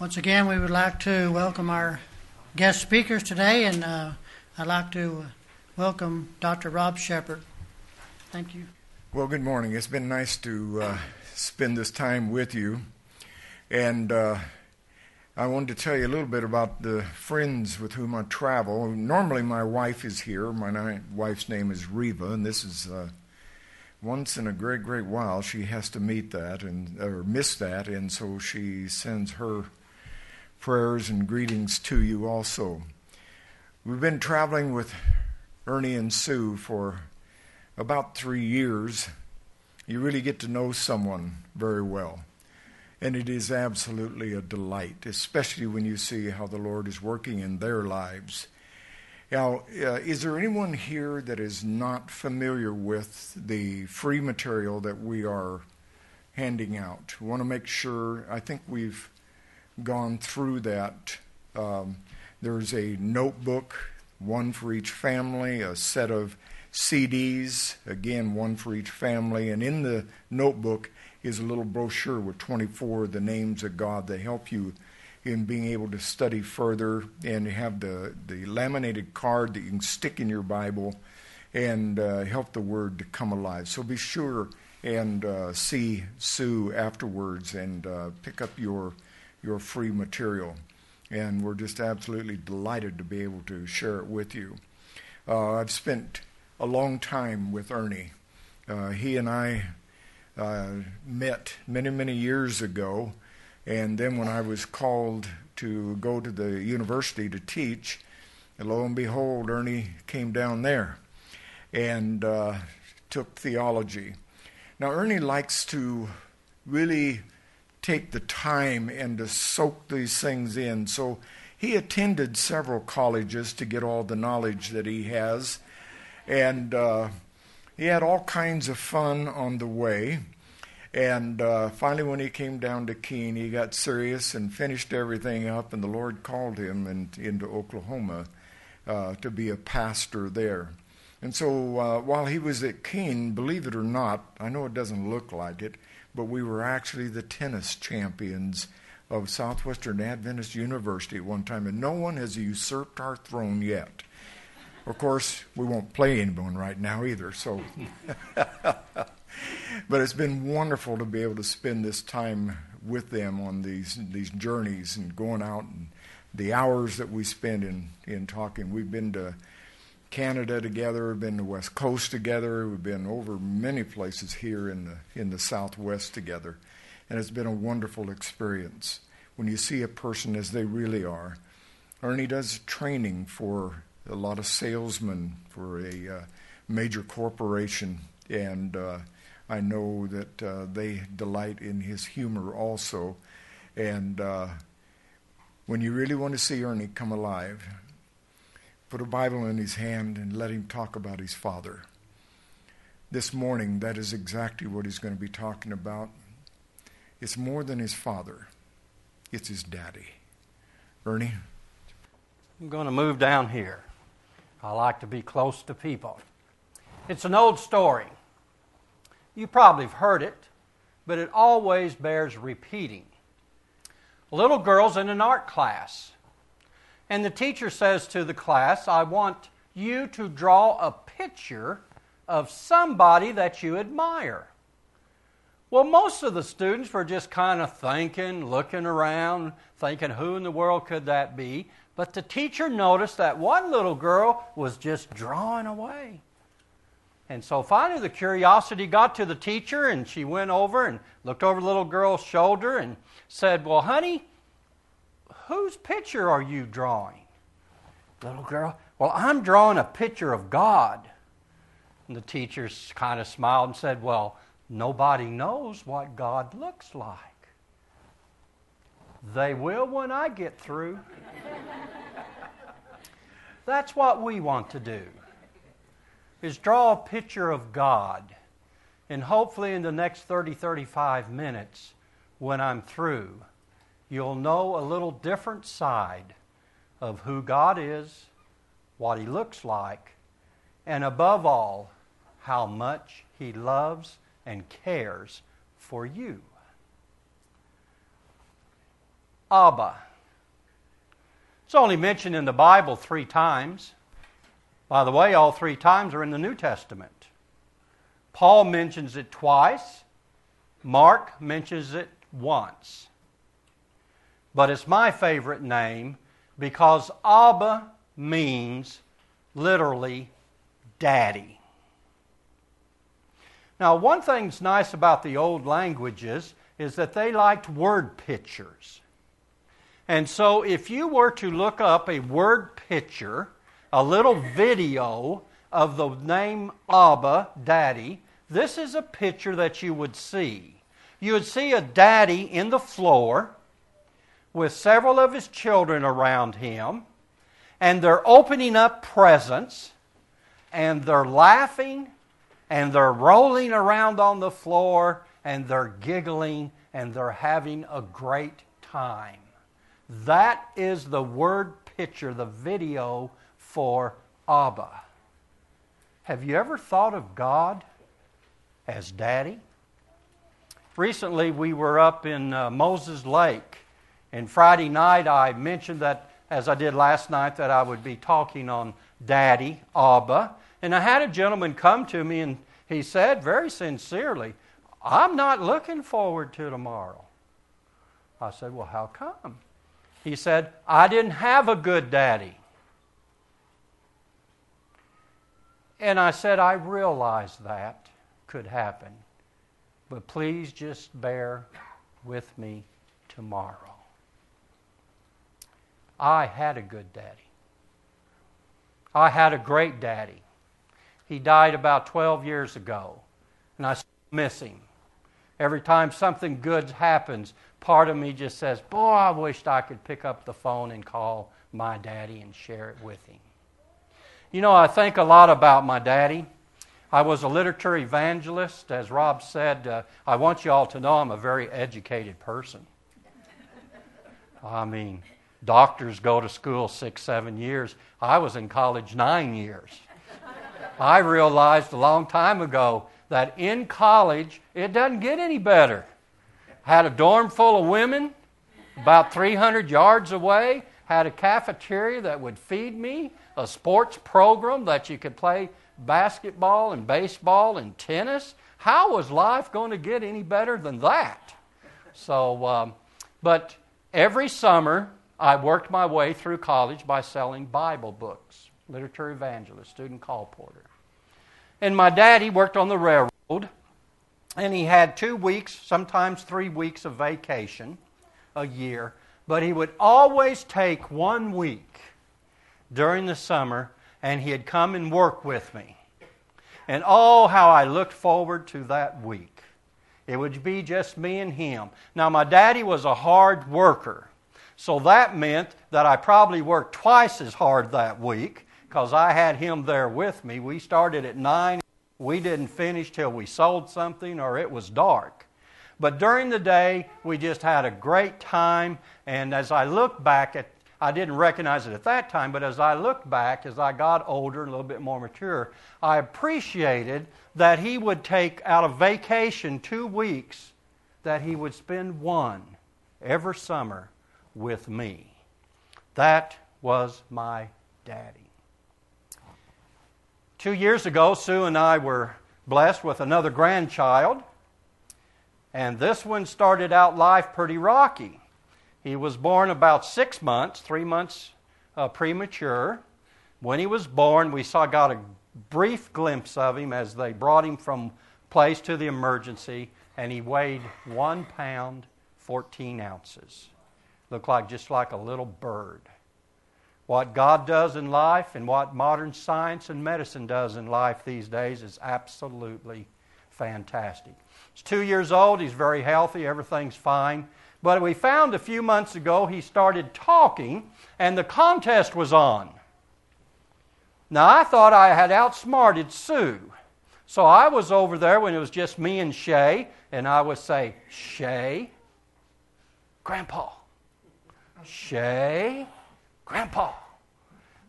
Once again, we would like to welcome our guest speakers today, and uh, I'd like to welcome Dr. Rob Shepard. Thank you. Well, good morning. It's been nice to uh, spend this time with you. And uh, I wanted to tell you a little bit about the friends with whom I travel. Normally, my wife is here. My wife's name is Reva, and this is uh, once in a great, great while she has to meet that and or miss that, and so she sends her prayers and greetings to you also. We've been traveling with Ernie and Sue for about three years. You really get to know someone very well. And it is absolutely a delight, especially when you see how the Lord is working in their lives. Now, uh, is there anyone here that is not familiar with the free material that we are handing out? We want to make sure, I think we've gone through that. Um, there's a notebook, one for each family, a set of CDs, again, one for each family, and in the notebook is a little brochure with 24 of the names of God that help you in being able to study further. And have the, the laminated card that you can stick in your Bible and uh, help the Word to come alive. So be sure and uh, see Sue afterwards and uh, pick up your, your free material. And we're just absolutely delighted to be able to share it with you. Uh, I've spent a long time with Ernie. Uh, he and I uh, met many, many years ago. And then when I was called to go to the university to teach, lo and behold, Ernie came down there and uh, took theology. Now, Ernie likes to really take the time and to soak these things in. So he attended several colleges to get all the knowledge that he has. And uh, he had all kinds of fun on the way. And uh, finally, when he came down to Keene, he got serious and finished everything up, and the Lord called him in, into Oklahoma uh, to be a pastor there. And so uh, while he was at Keene, believe it or not, I know it doesn't look like it, but we were actually the tennis champions of Southwestern Adventist University at one time, and no one has usurped our throne yet. Of course, we won't play anyone right now either. So, but it's been wonderful to be able to spend this time with them on these these journeys and going out and the hours that we spend in in talking. We've been to Canada together, we've been to West Coast together, we've been over many places here in the in the Southwest together, and it's been a wonderful experience when you see a person as they really are. Ernie does training for a lot of salesmen for a uh, major corporation, and uh, I know that uh, they delight in his humor also. And uh, when you really want to see Ernie come alive, put a Bible in his hand and let him talk about his father. This morning, that is exactly what he's going to be talking about. It's more than his father, it's his daddy. Ernie? I'm going to move down here. I like to be close to people. It's an old story. You probably have heard it, but it always bears repeating. Little girl's in an art class, and the teacher says to the class, I want you to draw a picture of somebody that you admire. Well, most of the students were just kind of thinking, looking around, thinking, who in the world could that be? But the teacher noticed that one little girl was just drawing away. And so finally, the curiosity got to the teacher, and she went over and looked over the little girl's shoulder and said, Well, honey, whose picture are you drawing? Little girl, Well, I'm drawing a picture of God. And the teacher kind of smiled and said, Well, nobody knows what God looks like. They will when I get through. That's what we want to do. Is draw a picture of God. And hopefully in the next 30 35 minutes when I'm through, you'll know a little different side of who God is, what he looks like, and above all, how much he loves and cares for you. Abba. It's only mentioned in the Bible three times. By the way, all three times are in the New Testament. Paul mentions it twice, Mark mentions it once. But it's my favorite name because Abba means literally daddy. Now, one thing's nice about the old languages is that they liked word pictures. And so, if you were to look up a word picture, a little video of the name Abba, Daddy, this is a picture that you would see. You would see a daddy in the floor with several of his children around him, and they're opening up presents, and they're laughing, and they're rolling around on the floor, and they're giggling, and they're having a great time. That is the word picture, the video for Abba. Have you ever thought of God as Daddy? Recently, we were up in uh, Moses Lake, and Friday night I mentioned that, as I did last night, that I would be talking on Daddy, Abba. And I had a gentleman come to me and he said very sincerely, I'm not looking forward to tomorrow. I said, Well, how come? He said, I didn't have a good daddy. And I said, I realize that could happen, but please just bear with me tomorrow. I had a good daddy. I had a great daddy. He died about 12 years ago, and I miss him. Every time something good happens, part of me just says, Boy, I wished I could pick up the phone and call my daddy and share it with him. You know, I think a lot about my daddy. I was a literature evangelist. As Rob said, uh, I want you all to know I'm a very educated person. I mean, doctors go to school six, seven years. I was in college nine years. I realized a long time ago that in college it doesn't get any better. Had a dorm full of women about 300 yards away, had a cafeteria that would feed me, a sports program that you could play basketball and baseball and tennis. How was life going to get any better than that? So, um, but every summer I worked my way through college by selling Bible books, literature evangelist, student colporteur. And my daddy worked on the railroad, and he had two weeks, sometimes three weeks of vacation a year, but he would always take one week during the summer, and he'd come and work with me. And oh, how I looked forward to that week. It would be just me and him. Now, my daddy was a hard worker, so that meant that I probably worked twice as hard that week because I had him there with me. We started at 9. We didn't finish till we sold something or it was dark. But during the day, we just had a great time. And as I look back at I didn't recognize it at that time, but as I looked back, as I got older and a little bit more mature, I appreciated that he would take out of vacation two weeks, that he would spend one every summer with me. That was my daddy. Two years ago, Sue and I were blessed with another grandchild, and this one started out life pretty rocky. He was born about six months, three months uh, premature. When he was born, we saw got a brief glimpse of him as they brought him from place to the emergency, and he weighed one pound, 14 ounces. Looked like just like a little bird. What God does in life and what modern science and medicine does in life these days is absolutely fantastic. He's two years old, he's very healthy, everything's fine. But we found a few months ago he started talking, and the contest was on. Now, I thought I had outsmarted Sue. So I was over there when it was just me and Shay, and I would say, Shay, Grandpa, Shay, Grandpa.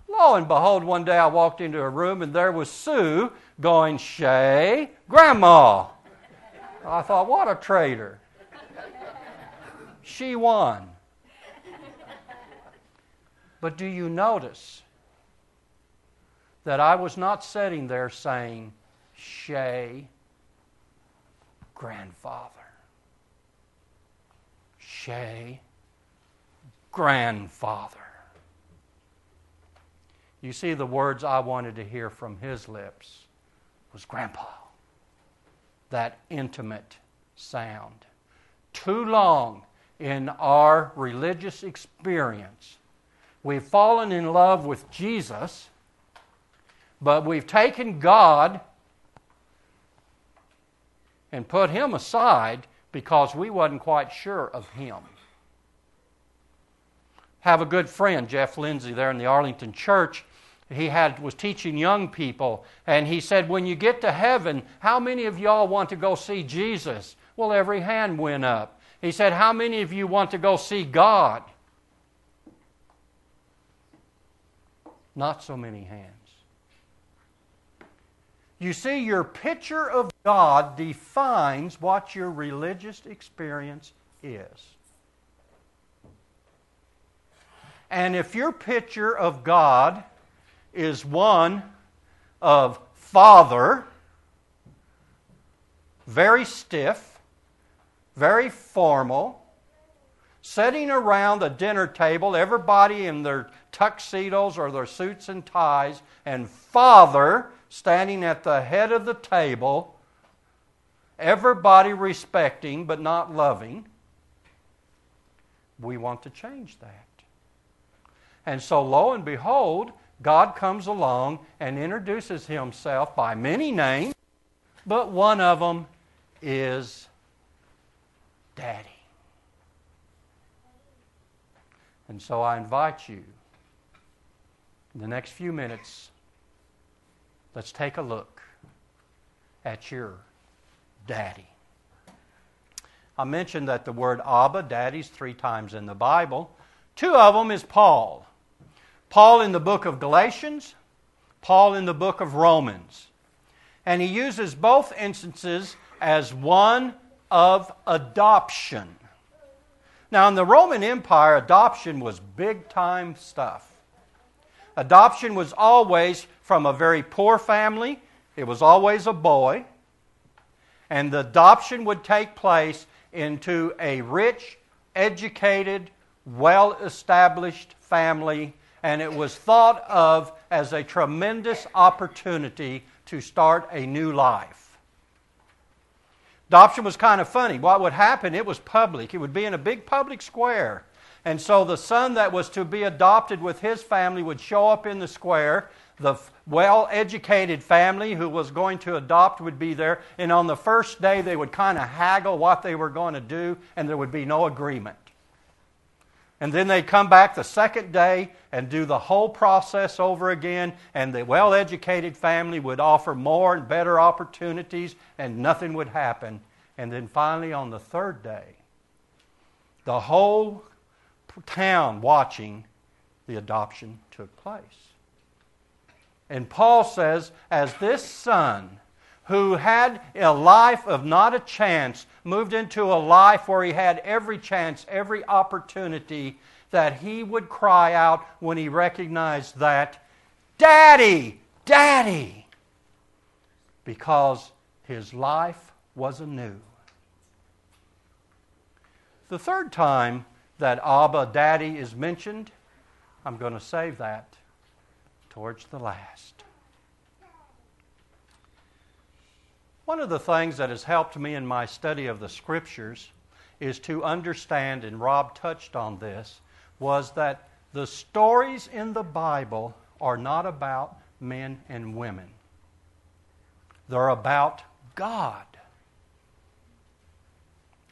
Lo and behold, one day I walked into a room and there was Sue going, Shay, Grandma. I thought, what a traitor. She won. But do you notice that I was not sitting there saying, Shay, grandfather? Shay, grandfather. You see, the words I wanted to hear from his lips was grandpa. That intimate sound. Too long in our religious experience, we've fallen in love with Jesus, but we've taken God and put him aside because we wasn't quite sure of him. Have a good friend, Jeff Lindsay, there in the Arlington church. He had was teaching young people, and he said, "When you get to heaven, how many of y'all want to go see Jesus?" Well, every hand went up. He said, "How many of you want to go see God?" Not so many hands. You see, your picture of God defines what your religious experience is. And if your picture of God is one of Father, very stiff, very formal, sitting around the dinner table, everybody in their tuxedos or their suits and ties, and Father standing at the head of the table, everybody respecting but not loving. We want to change that. And so, lo and behold, God comes along and introduces himself by many names, but one of them is Daddy. And so I invite you in the next few minutes Let's take a look at your daddy. I mentioned that the word Abba, daddy's three times in the Bible. Two of them is Paul. Paul in the book of Galatians, Paul in the book of Romans. And he uses both instances as one of adoption. Now, in the Roman Empire, adoption was big time stuff. Adoption was always from a very poor family, it was always a boy. And the adoption would take place into a rich, educated, well established family, and it was thought of as a tremendous opportunity to start a new life. Adoption was kind of funny. What would happen? It was public, it would be in a big public square. And so the son that was to be adopted with his family would show up in the square. The well educated family who was going to adopt would be there. And on the first day, they would kind of haggle what they were going to do, and there would be no agreement. And then they'd come back the second day and do the whole process over again, and the well educated family would offer more and better opportunities, and nothing would happen. And then finally, on the third day, the whole town watching the adoption took place. And Paul says, as this son, who had a life of not a chance, moved into a life where he had every chance, every opportunity, that he would cry out when he recognized that, Daddy, Daddy, because his life was anew. The third time that Abba, Daddy, is mentioned, I'm going to save that towards the last. One of the things that has helped me in my study of the Scriptures is to understand, and Rob touched on this, was that the stories in the Bible are not about men and women, they're about God.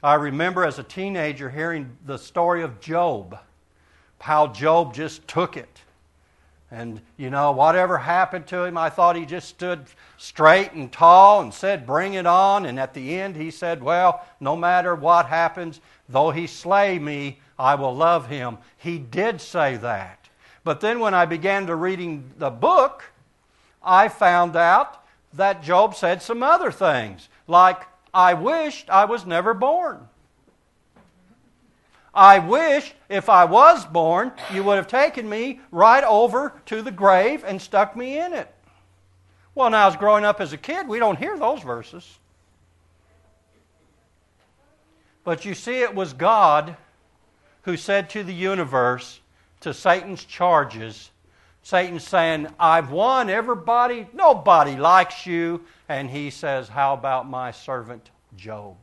I remember as a teenager hearing the story of Job, how Job just took it. And, you know, whatever happened to him, I thought he just stood straight and tall and said, Bring it on. And at the end, he said, Well, no matter what happens, though he slay me, I will love him. He did say that. But then when I began to reading the book, I found out that Job said some other things, like, I wished I was never born. I wish if I was born, you would have taken me right over to the grave and stuck me in it. Well, now, as growing up as a kid, we don't hear those verses. But you see, it was God who said to the universe, to Satan's charges, Satan saying, I've won everybody, nobody likes you. And he says, How about my servant Job?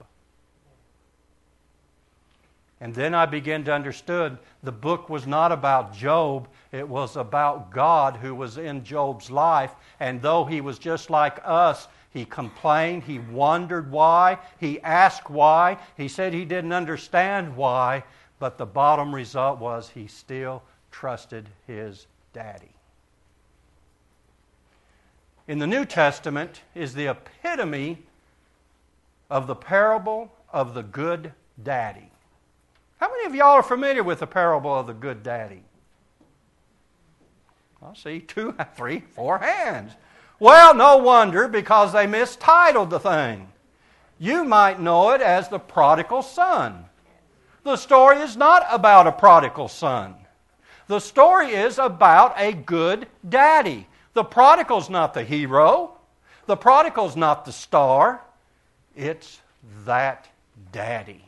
And then I began to understand the book was not about Job, it was about God who was in Job's life. And though he was just like us, he complained, he wondered why, he asked why, he said he didn't understand why, but the bottom result was he still trusted his daddy. In the New Testament is the epitome of the parable of the good daddy. How many of y'all are familiar with the parable of the good daddy? I see two, three, four hands. Well, no wonder because they mistitled the thing. You might know it as the prodigal son. The story is not about a prodigal son. The story is about a good daddy. The prodigal's not the hero. The prodigal's not the star. It's that daddy.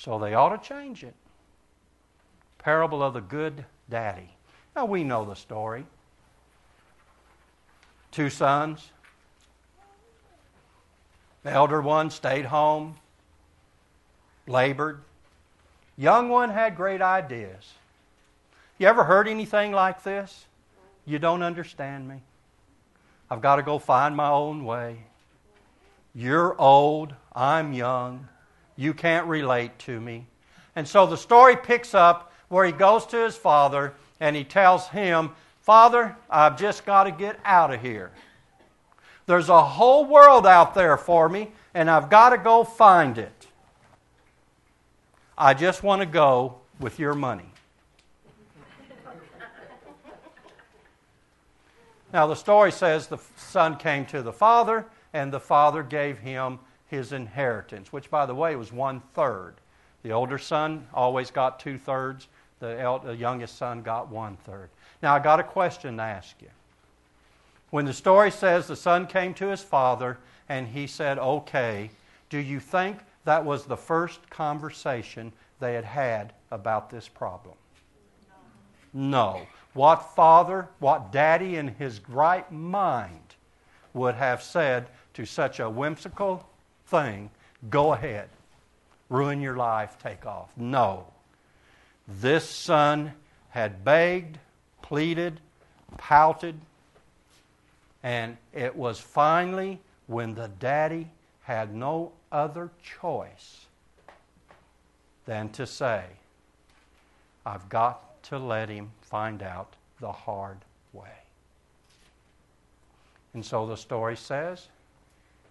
So they ought to change it. Parable of the good daddy. Now we know the story. Two sons. The elder one stayed home, labored. Young one had great ideas. You ever heard anything like this? You don't understand me. I've got to go find my own way. You're old. I'm young. You can't relate to me. And so the story picks up where he goes to his father and he tells him, Father, I've just got to get out of here. There's a whole world out there for me, and I've got to go find it. I just want to go with your money. Now, the story says the son came to the father, and the father gave him his inheritance, which, by the way, was one third. The older son always got two thirds, the, el- the youngest son got one third. Now, I got a question to ask you. When the story says the son came to his father and he said, Okay, do you think that was the first conversation they had had about this problem? No. What father, what daddy in his right mind would have said to such a whimsical thing, go ahead, ruin your life, take off? No. This son had begged, pleaded, pouted, and it was finally when the daddy had no other choice than to say, I've got to let him find out the hard way. And so the story says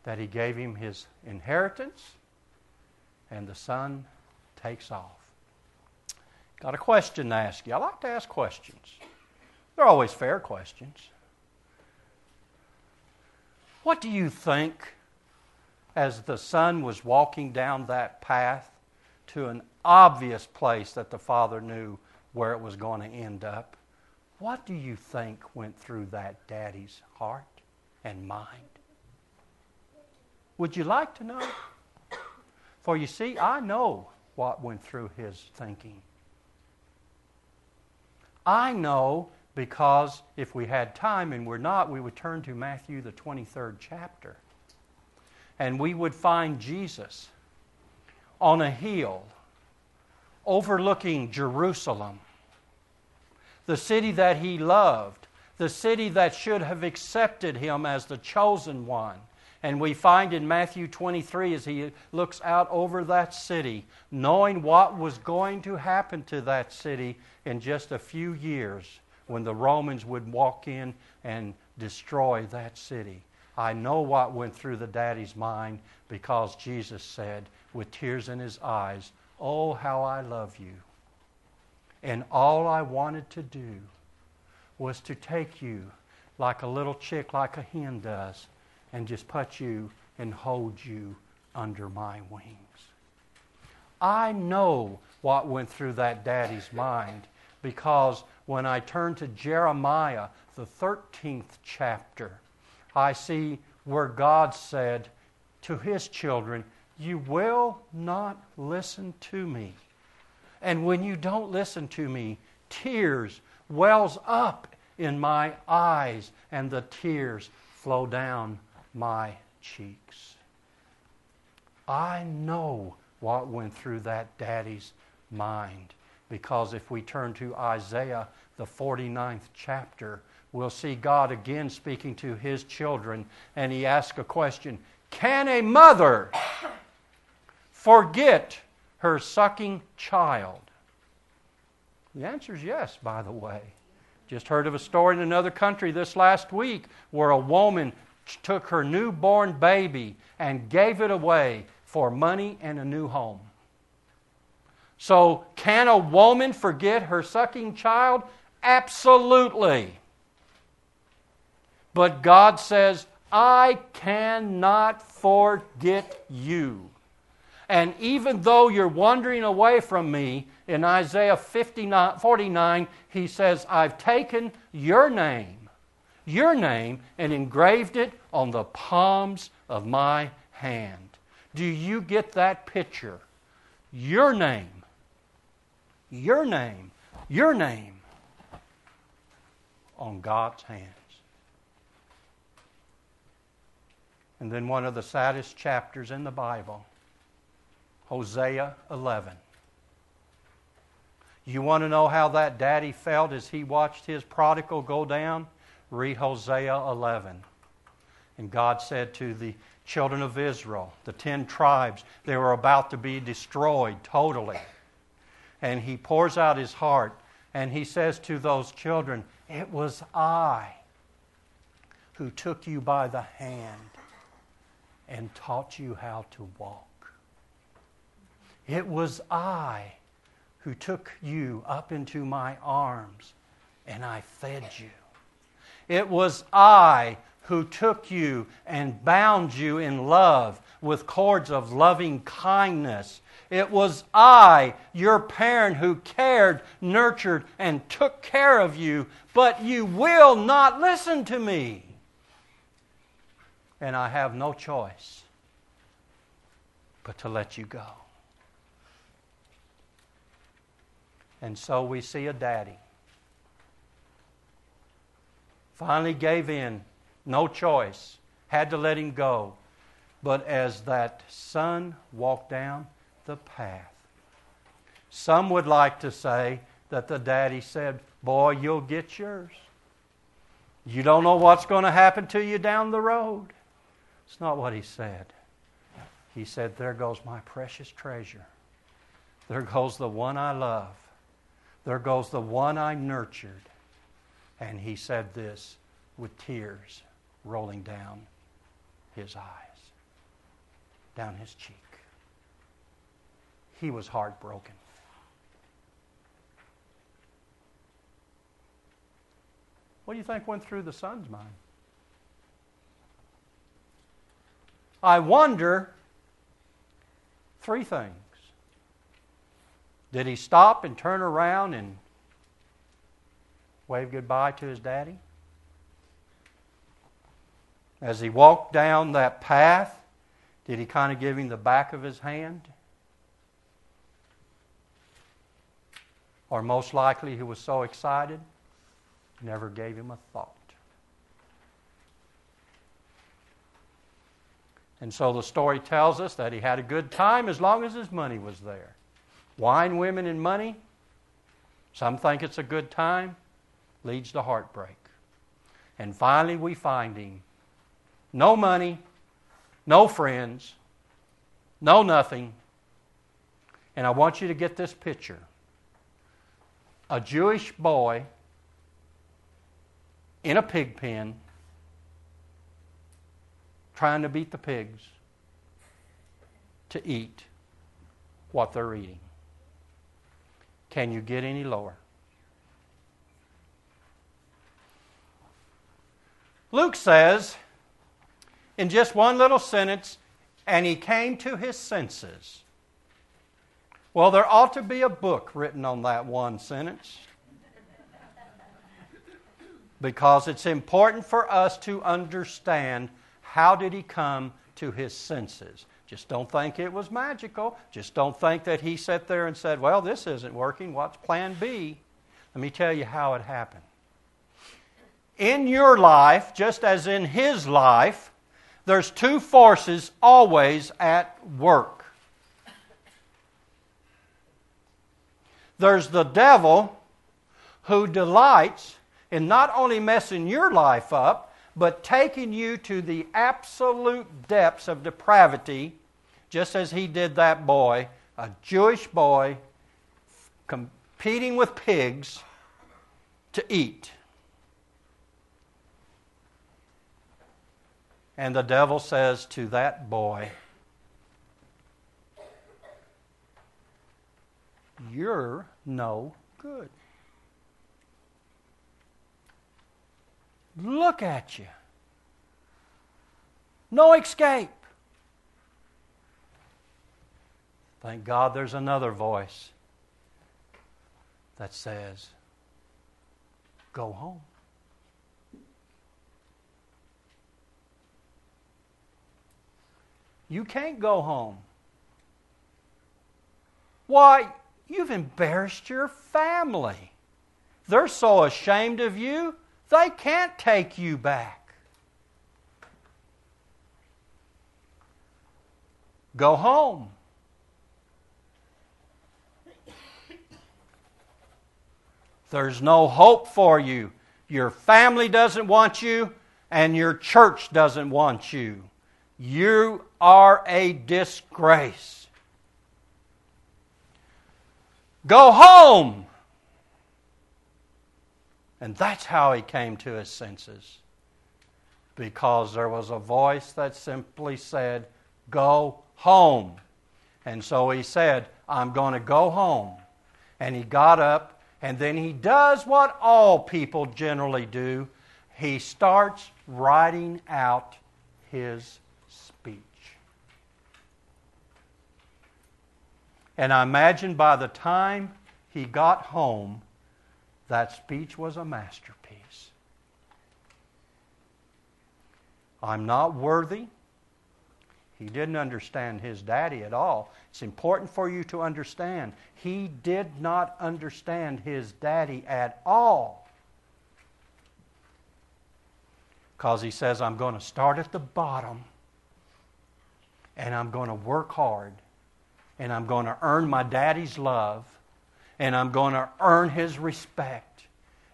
that he gave him his inheritance, and the son takes off. Got a question to ask you. I like to ask questions, they're always fair questions. What do you think as the son was walking down that path to an obvious place that the father knew where it was going to end up. What do you think went through that daddy's heart and mind? Would you like to know? For you see, I know what went through his thinking. I know because if we had time and we're not, we would turn to Matthew, the 23rd chapter. And we would find Jesus on a hill overlooking Jerusalem, the city that he loved, the city that should have accepted him as the chosen one. And we find in Matthew 23 as he looks out over that city, knowing what was going to happen to that city in just a few years when the Romans would walk in and destroy that city. I know what went through the daddy's mind because Jesus said, with tears in his eyes, Oh, how I love you. And all I wanted to do was to take you like a little chick, like a hen does, and just put you and hold you under my wings. I know what went through that daddy's mind because when I turn to Jeremiah, the 13th chapter, I see where God said to his children, You will not listen to me. And when you don't listen to me, tears wells up in my eyes and the tears flow down my cheeks. I know what went through that daddy's mind because if we turn to Isaiah, the 49th chapter, we'll see God again speaking to his children, and he asks a question Can a mother forget her sucking child? The answer is yes, by the way. Just heard of a story in another country this last week where a woman took her newborn baby and gave it away for money and a new home. So, can a woman forget her sucking child? Absolutely. But God says, I cannot forget you. And even though you're wandering away from me, in Isaiah 59, 49, he says, I've taken your name, your name, and engraved it on the palms of my hand. Do you get that picture? Your name, your name, your name on God's hands. And then one of the saddest chapters in the Bible, Hosea 11. You want to know how that daddy felt as he watched his prodigal go down? Read Hosea 11. And God said to the children of Israel, the ten tribes, they were about to be destroyed totally. And he pours out his heart and he says to those children, It was I who took you by the hand and taught you how to walk. It was I who took you up into my arms and I fed you. It was I who took you and bound you in love with cords of loving kindness. It was I, your parent, who cared, nurtured, and took care of you, but you will not listen to me. And I have no choice but to let you go. And so we see a daddy. Finally gave in, no choice, had to let him go. But as that son walked down the path, some would like to say that the daddy said, Boy, you'll get yours. You don't know what's going to happen to you down the road. It's not what he said. He said, There goes my precious treasure. There goes the one I love. There goes the one I nurtured. And he said this with tears rolling down his eyes, down his cheek. He was heartbroken. What do you think went through the son's mind? I wonder three things. Did he stop and turn around and wave goodbye to his daddy? As he walked down that path, did he kind of give him the back of his hand? Or most likely he was so excited, never gave him a thought. And so the story tells us that he had a good time as long as his money was there. Wine, women, and money, some think it's a good time, leads to heartbreak. And finally, we find him. No money, no friends, no nothing. And I want you to get this picture a Jewish boy in a pig pen trying to beat the pigs to eat what they're eating. Can you get any lower? Luke says, in just one little sentence, and he came to his senses. Well, there ought to be a book written on that one sentence. Because it's important for us to understand how did he come to his senses. Just don't think it was magical. Just don't think that he sat there and said, Well, this isn't working. What's plan B? Let me tell you how it happened. In your life, just as in his life, there's two forces always at work. There's the devil who delights in not only messing your life up, but taking you to the absolute depths of depravity, just as he did that boy, a Jewish boy, competing with pigs to eat. And the devil says to that boy, You're no good. Look at you. No escape. Thank God there's another voice that says, Go home. You can't go home. Why, you've embarrassed your family. They're so ashamed of you, they can't take you back. Go home. There's no hope for you. Your family doesn't want you, and your church doesn't want you. You are a disgrace. Go home. And that's how he came to his senses. Because there was a voice that simply said, Go home. And so he said, I'm going to go home. And he got up, and then he does what all people generally do he starts writing out his And I imagine by the time he got home, that speech was a masterpiece. I'm not worthy. He didn't understand his daddy at all. It's important for you to understand. He did not understand his daddy at all. Because he says, I'm going to start at the bottom and I'm going to work hard and I'm going to earn my daddy's love, and I'm going to earn his respect.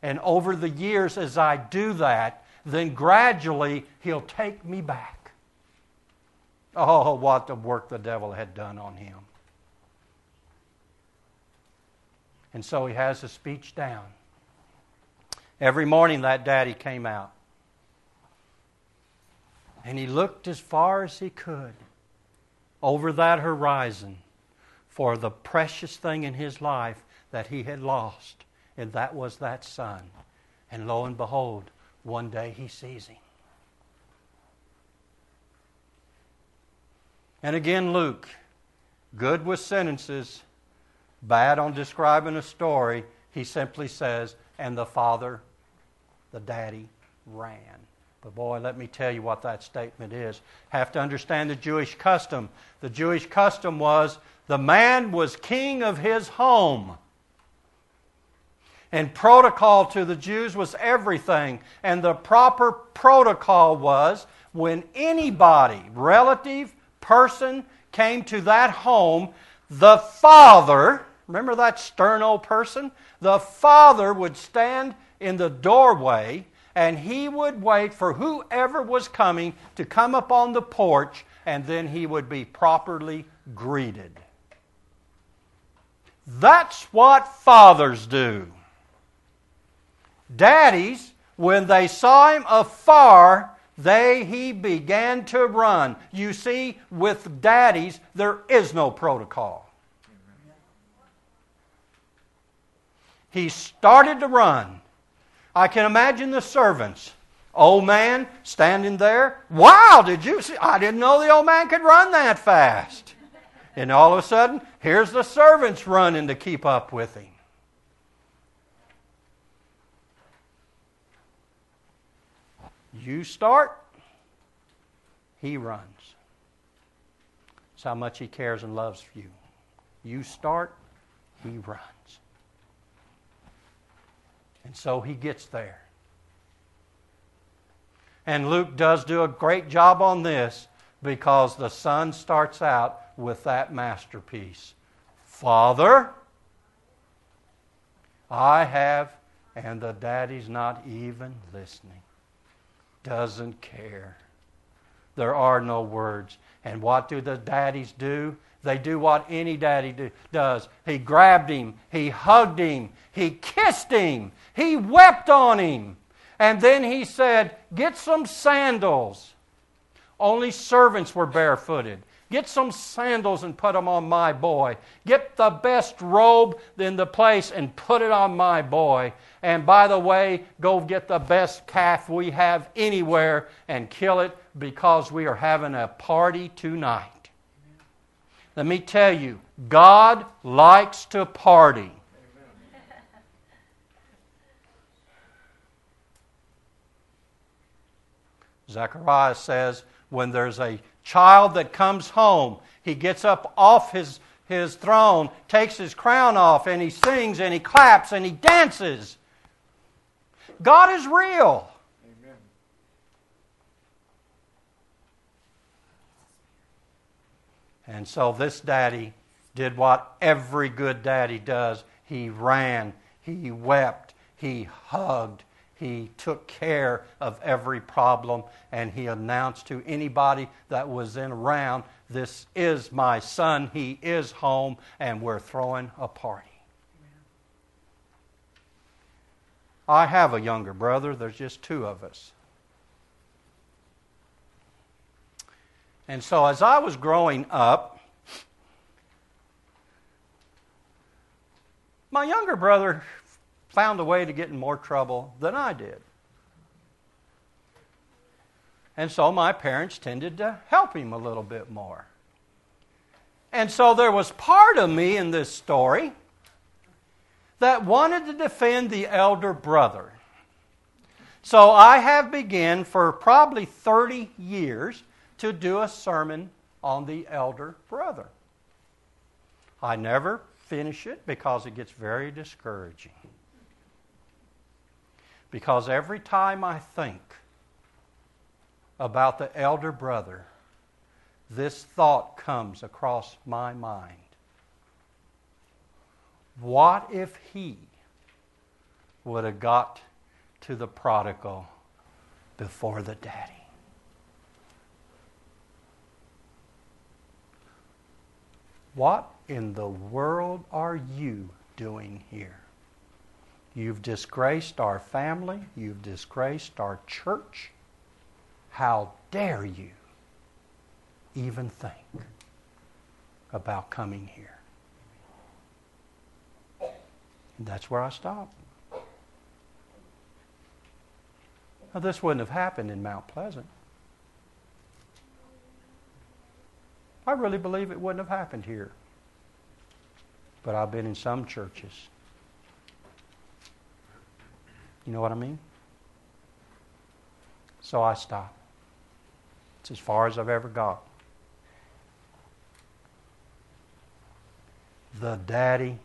And over the years, as I do that, then gradually he'll take me back. Oh, what the work the devil had done on him. And so he has the speech down. Every morning that daddy came out. And he looked as far as he could over that horizon for the precious thing in his life that he had lost, and that was that son. And lo and behold, one day he sees him. And again, Luke, good with sentences, bad on describing a story, he simply says, and the father, the daddy, ran. But boy, let me tell you what that statement is. Have to understand the Jewish custom. The Jewish custom was the man was king of his home. And protocol to the Jews was everything. And the proper protocol was when anybody, relative, person, came to that home, the father, remember that stern old person? The father would stand in the doorway and he would wait for whoever was coming to come up on the porch and then he would be properly greeted. That's what fathers do. Daddies, when they saw him afar, they he began to run. You see, with daddies, there is no protocol. He started to run. I can imagine the servants. Old man standing there. Wow, did you see? I didn't know the old man could run that fast. And all of a sudden, Here's the servants running to keep up with him. You start, he runs. That's how much he cares and loves you. You start, he runs. And so he gets there. And Luke does do a great job on this because the son starts out with that masterpiece Father, I have, and the daddy's not even listening, doesn't care. There are no words. And what do the daddies do? They do what any daddy do, does. He grabbed him, he hugged him, he kissed him, he wept on him. And then he said, Get some sandals. Only servants were barefooted. Get some sandals and put them on my boy. Get the best robe in the place and put it on my boy. And by the way, go get the best calf we have anywhere and kill it because we are having a party tonight. Let me tell you, God likes to party. Zechariah says, when there's a child that comes home, he gets up off his, his throne, takes his crown off, and he sings and he claps and he dances. God is real. Amen. And so this daddy did what every good daddy does. He ran, he wept, he hugged, he took care of every problem and he announced to anybody that was in around, This is my son. He is home and we're throwing a party. I have a younger brother, there's just two of us. And so as I was growing up, my younger brother found a way to get in more trouble than I did. And so my parents tended to help him a little bit more. And so there was part of me in this story that wanted to defend the elder brother. So I have begun for probably 30 years to do a sermon on the elder brother. I never finish it because it gets very discouraging. Because every time I think about the elder brother, this thought comes across my mind. What if he would have got to the prodigal before the daddy? What in the world are you doing here? You've disgraced our family. You've disgraced our church. How dare you even think about coming here? And that's where I stop. Now, this wouldn't have happened in Mount Pleasant. I really believe it wouldn't have happened here. But I've been in some churches you know what I mean? So I stop. It's as far as I've ever got. The daddy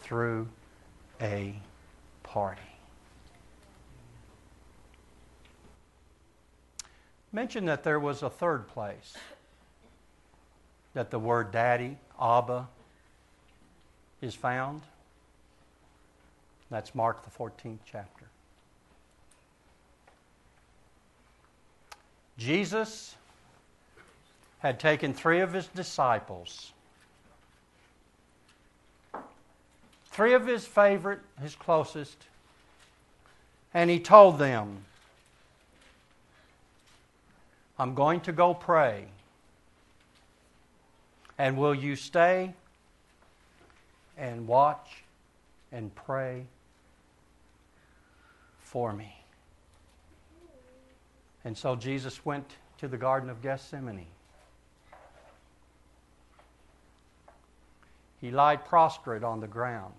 threw a party. Mention that there was a third place that the word daddy, Abba, is found. That's Mark, the 14th chapter. Jesus had taken three of his disciples, three of his favorite, his closest, and he told them, I'm going to go pray. And will you stay and watch and pray for me? And so Jesus went to the Garden of Gethsemane. He lied prostrate on the ground.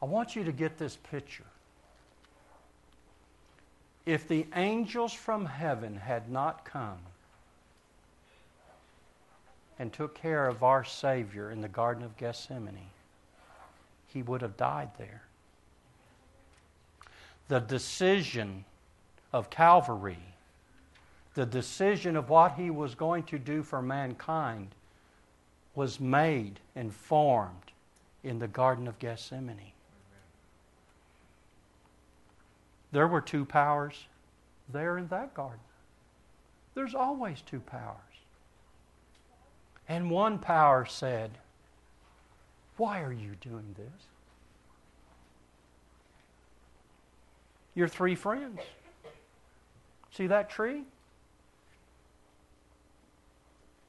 I want you to get this picture. If the angels from heaven had not come and took care of our Savior in the Garden of Gethsemane, he would have died there. The decision of Calvary, the decision of what he was going to do for mankind, was made and formed in the Garden of Gethsemane. There were two powers there in that garden. There's always two powers. And one power said, Why are you doing this? Your three friends. See that tree?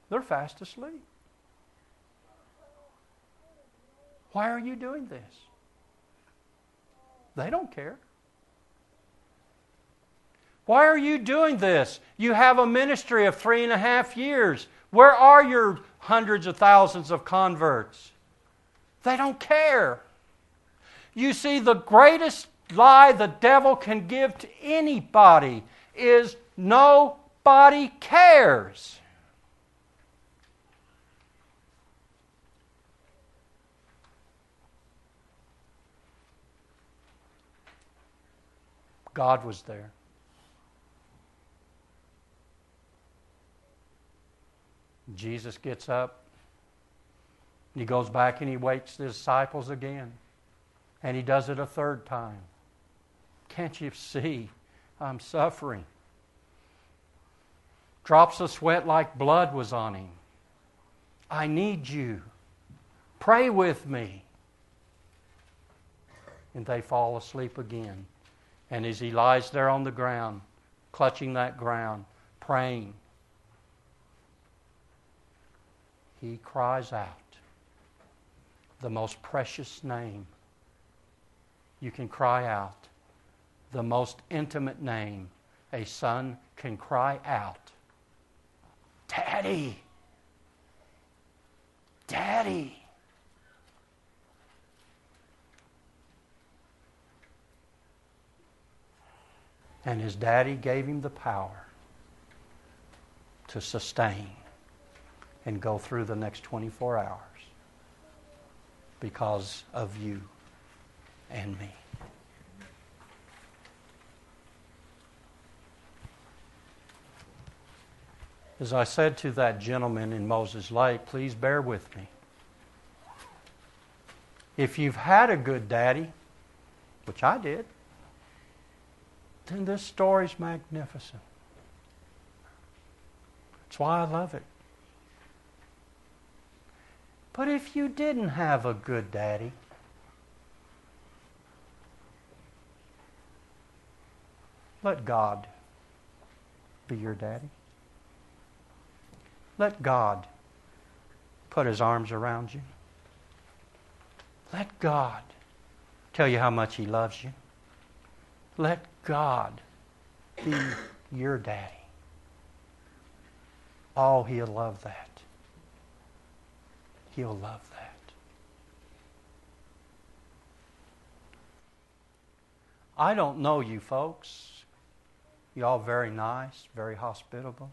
They're fast asleep. Why are you doing this? They don't care. Why are you doing this? You have a ministry of three and a half years. Where are your hundreds of thousands of converts? They don't care. You see, the greatest lie the devil can give to anybody is nobody cares. God was there. Jesus gets up. He goes back and he wakes the disciples again. And he does it a third time. Can't you see? I'm suffering. Drops of sweat like blood was on him. I need you. Pray with me. And they fall asleep again. And as he lies there on the ground, clutching that ground, praying, he cries out the most precious name you can cry out, the most intimate name a son can cry out Daddy! Daddy! And his daddy gave him the power to sustain and go through the next 24 hours because of you and me. As I said to that gentleman in Moses Lake, please bear with me. If you've had a good daddy, which I did, then this story's magnificent. That's why I love it. But if you didn't have a good daddy, let God be your daddy. Let God put his arms around you. Let God tell you how much he loves you. Let God be your daddy. Oh, he'll love that. He'll love that. I don't know you folks. Y'all very nice, very hospitable.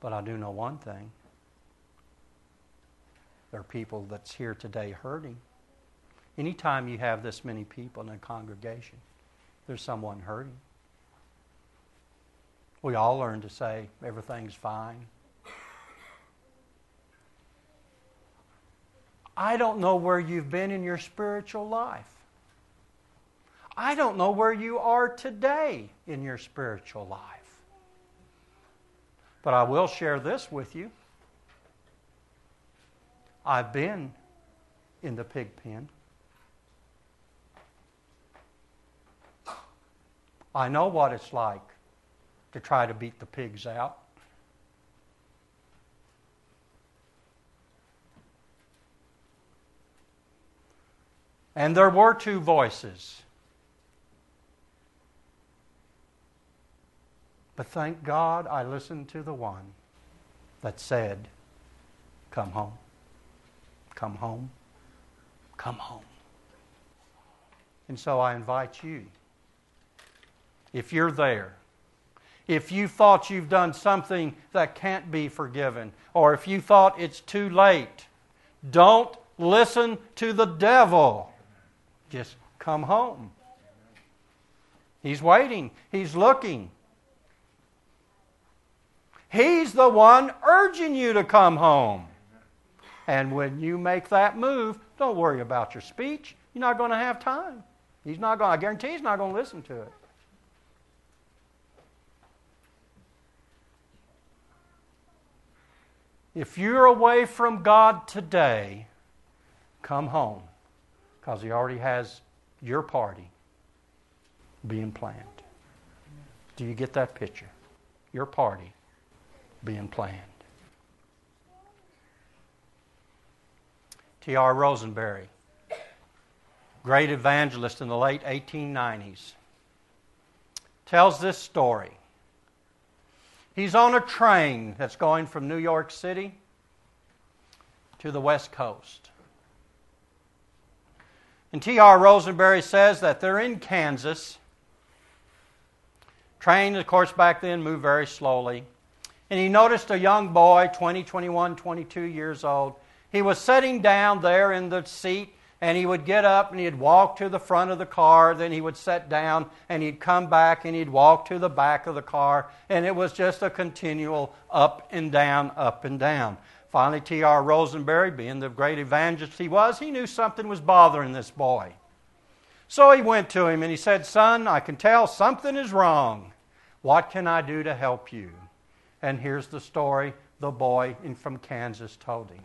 But I do know one thing. There are people that's here today hurting. Anytime you have this many people in a congregation, there's someone hurting. We all learn to say everything's fine. I don't know where you've been in your spiritual life. I don't know where you are today in your spiritual life. But I will share this with you. I've been in the pig pen. I know what it's like to try to beat the pigs out. And there were two voices. But thank God I listened to the one that said, Come home. Come home. Come home. And so I invite you, if you're there, if you thought you've done something that can't be forgiven, or if you thought it's too late, don't listen to the devil. Just come home. He's waiting, he's looking. He's the one urging you to come home. And when you make that move, don't worry about your speech. You're not going to have time. He's not going. I guarantee he's not going to listen to it. If you're away from God today, come home because He already has your party being planned. Do you get that picture? Your party being planned. T.R. Rosenberry, great evangelist in the late 1890s, tells this story. He's on a train that's going from New York City to the West Coast. And T.R. Rosenberry says that they're in Kansas. Trains, of course, back then moved very slowly. And he noticed a young boy, 20, 21, 22 years old. He was sitting down there in the seat, and he would get up and he'd walk to the front of the car. Then he would sit down and he'd come back and he'd walk to the back of the car. And it was just a continual up and down, up and down. Finally, T.R. Rosenberry, being the great evangelist he was, he knew something was bothering this boy. So he went to him and he said, Son, I can tell something is wrong. What can I do to help you? And here's the story the boy from Kansas told him.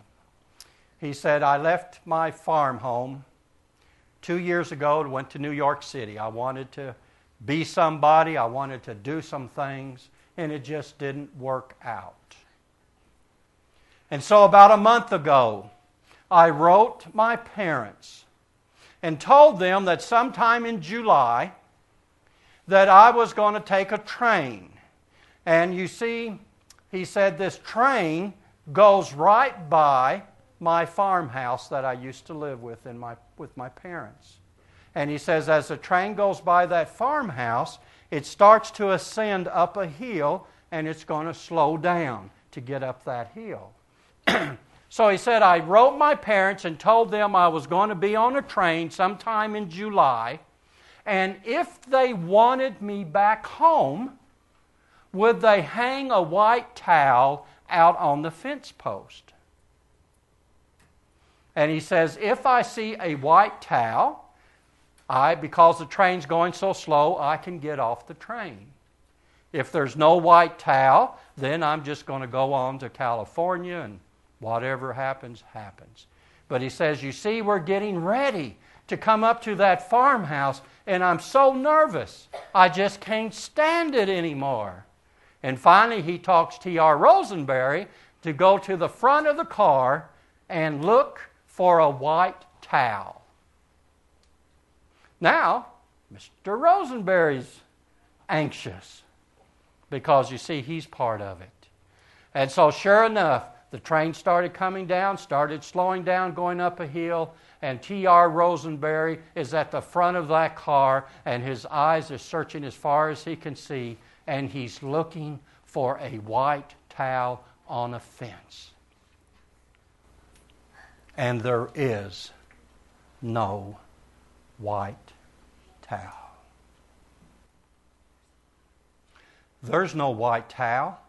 He said, I left my farm home two years ago and went to New York City. I wanted to be somebody, I wanted to do some things, and it just didn't work out. And so, about a month ago, I wrote my parents and told them that sometime in July that I was going to take a train. And you see, he said this train goes right by my farmhouse that I used to live with in my, with my parents. And he says, as the train goes by that farmhouse, it starts to ascend up a hill and it's going to slow down to get up that hill. so he said, I wrote my parents and told them I was going to be on a train sometime in July. And if they wanted me back home, would they hang a white towel out on the fence post? And he says, if I see a white towel, I, because the train's going so slow, I can get off the train. If there's no white towel, then I'm just going to go on to California and Whatever happens, happens. But he says, You see, we're getting ready to come up to that farmhouse, and I'm so nervous. I just can't stand it anymore. And finally, he talks T.R. Rosenberry to go to the front of the car and look for a white towel. Now, Mr. Rosenberry's anxious because you see, he's part of it. And so, sure enough, the train started coming down, started slowing down, going up a hill, and T.R. Rosenberry is at the front of that car, and his eyes are searching as far as he can see, and he's looking for a white towel on a fence. And there is no white towel. There's no white towel.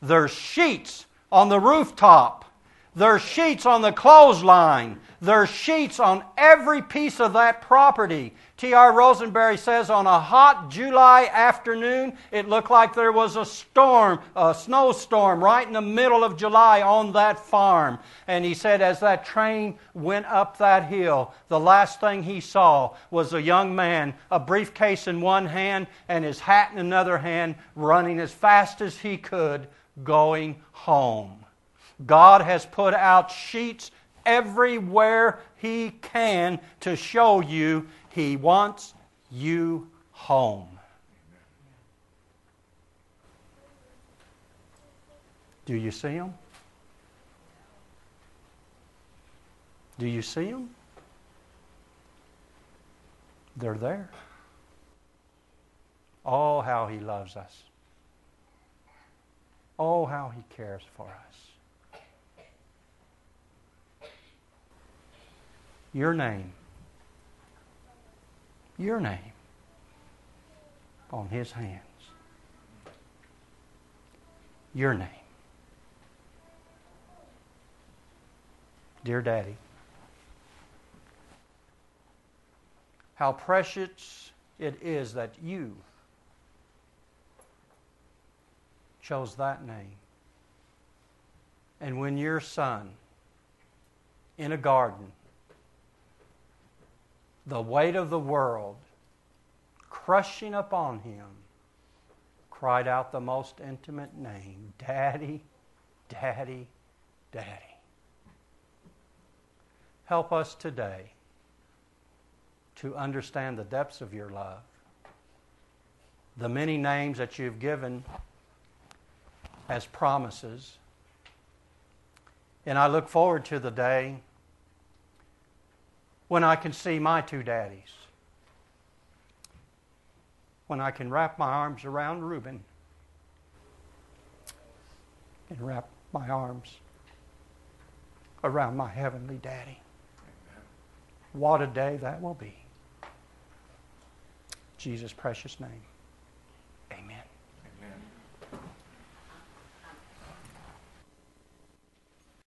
There's sheets on the rooftop. There's sheets on the clothesline. There's sheets on every piece of that property. T.R. Rosenberry says on a hot July afternoon, it looked like there was a storm, a snowstorm right in the middle of July on that farm. And he said as that train went up that hill, the last thing he saw was a young man, a briefcase in one hand and his hat in another hand, running as fast as he could going home. God has put out sheets everywhere He can to show you He wants you home. Do you see Him? Do you see them? They're there. Oh, how He loves us. Oh, how He cares for us. Your name. Your name on His hands. Your name. Dear Daddy, how precious it is that you chose that name. And when your son, in a garden, the weight of the world crushing upon him, cried out the most intimate name Daddy, Daddy, Daddy. Help us today to understand the depths of your love, the many names that you've given as promises. And I look forward to the day when I can see my two daddies, when I can wrap my arms around Reuben and wrap my arms around my heavenly daddy. What a day that will be. Jesus' precious name.